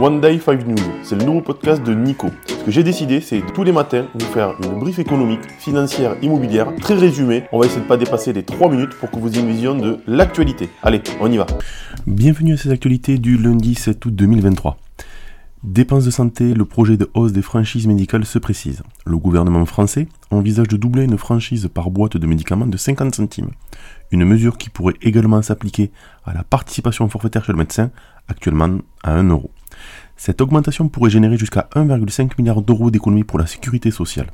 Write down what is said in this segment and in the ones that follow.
One Day 5 News, c'est le nouveau podcast de Nico. Ce que j'ai décidé, c'est tous les matins vous faire une brief économique, financière, immobilière, très résumée. On va essayer de pas dépasser les 3 minutes pour que vous ayez une vision de l'actualité. Allez, on y va. Bienvenue à ces actualités du lundi 7 août 2023. Dépenses de santé, le projet de hausse des franchises médicales se précise. Le gouvernement français envisage de doubler une franchise par boîte de médicaments de 50 centimes. Une mesure qui pourrait également s'appliquer à la participation forfaitaire chez le médecin, actuellement à 1 euro. Cette augmentation pourrait générer jusqu'à 1,5 milliard d'euros d'économies pour la sécurité sociale.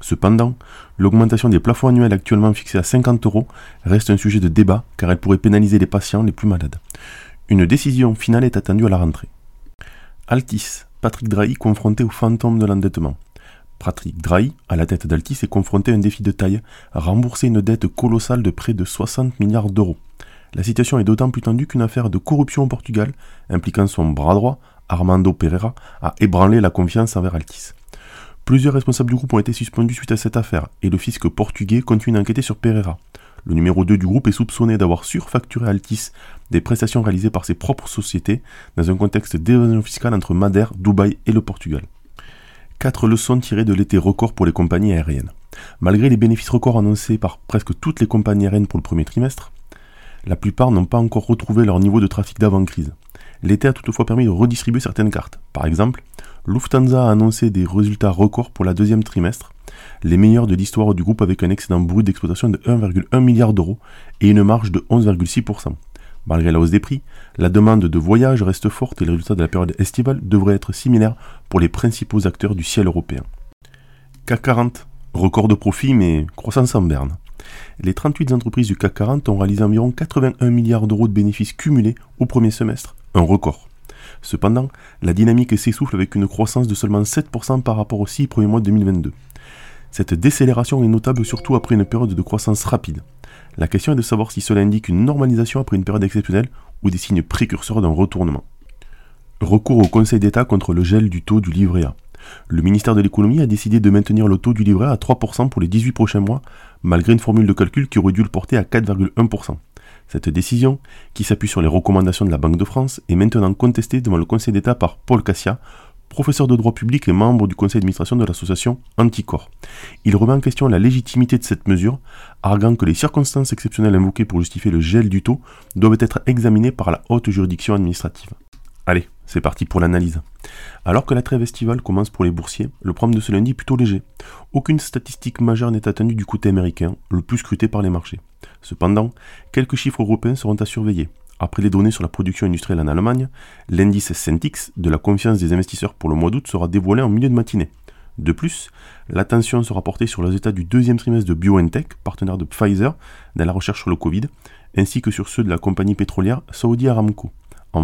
Cependant, l'augmentation des plafonds annuels actuellement fixés à 50 euros reste un sujet de débat car elle pourrait pénaliser les patients les plus malades. Une décision finale est attendue à la rentrée. Altis, Patrick Drahi confronté au fantôme de l'endettement. Patrick Drahi, à la tête d'Altis, est confronté à un défi de taille, rembourser une dette colossale de près de 60 milliards d'euros. La situation est d'autant plus tendue qu'une affaire de corruption au Portugal, impliquant son bras droit, Armando Pereira, a ébranlé la confiance envers Altis. Plusieurs responsables du groupe ont été suspendus suite à cette affaire, et le fisc portugais continue d'enquêter sur Pereira. Le numéro 2 du groupe est soupçonné d'avoir surfacturé Altis des prestations réalisées par ses propres sociétés dans un contexte d'évasion fiscale entre Madère, Dubaï et le Portugal. Quatre leçons tirées de l'été record pour les compagnies aériennes. Malgré les bénéfices records annoncés par presque toutes les compagnies aériennes pour le premier trimestre, la plupart n'ont pas encore retrouvé leur niveau de trafic d'avant-crise. L'été a toutefois permis de redistribuer certaines cartes. Par exemple, Lufthansa a annoncé des résultats records pour la deuxième trimestre, les meilleurs de l'histoire du groupe avec un excédent brut d'exploitation de 1,1 milliard d'euros et une marge de 11,6%. Malgré la hausse des prix, la demande de voyage reste forte et les résultats de la période estivale devraient être similaires pour les principaux acteurs du ciel européen. CAC 40, record de profit mais croissance en berne. Les 38 entreprises du CAC 40 ont réalisé environ 81 milliards d'euros de bénéfices cumulés au premier semestre, un record. Cependant, la dynamique s'essouffle avec une croissance de seulement 7% par rapport aux 6 premiers mois de 2022. Cette décélération est notable surtout après une période de croissance rapide. La question est de savoir si cela indique une normalisation après une période exceptionnelle ou des signes précurseurs d'un retournement. Recours au Conseil d'État contre le gel du taux du livret A. Le ministère de l'économie a décidé de maintenir le taux du livret à 3% pour les 18 prochains mois, malgré une formule de calcul qui aurait dû le porter à 4,1%. Cette décision, qui s'appuie sur les recommandations de la Banque de France, est maintenant contestée devant le Conseil d'État par Paul Cassia, professeur de droit public et membre du conseil d'administration de l'association Anticor. Il remet en question la légitimité de cette mesure, arguant que les circonstances exceptionnelles invoquées pour justifier le gel du taux doivent être examinées par la haute juridiction administrative. Allez, c'est parti pour l'analyse. Alors que la trêve estivale commence pour les boursiers, le programme de ce lundi est plutôt léger. Aucune statistique majeure n'est attendue du côté américain, le plus scruté par les marchés. Cependant, quelques chiffres européens seront à surveiller. Après les données sur la production industrielle en Allemagne, l'indice Centix de la confiance des investisseurs pour le mois d'août sera dévoilé en milieu de matinée. De plus, l'attention sera portée sur les états du deuxième trimestre de BioNTech, partenaire de Pfizer, dans la recherche sur le Covid, ainsi que sur ceux de la compagnie pétrolière Saudi Aramco.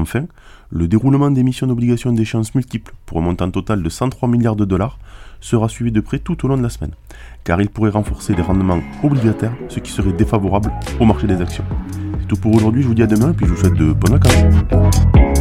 Enfin, le déroulement des missions d'obligation d'échéance multiples pour un montant total de 103 milliards de dollars sera suivi de près tout au long de la semaine, car il pourrait renforcer les rendements obligataires, ce qui serait défavorable au marché des actions. C'est tout pour aujourd'hui, je vous dis à demain, puis je vous souhaite de bonnes vacances.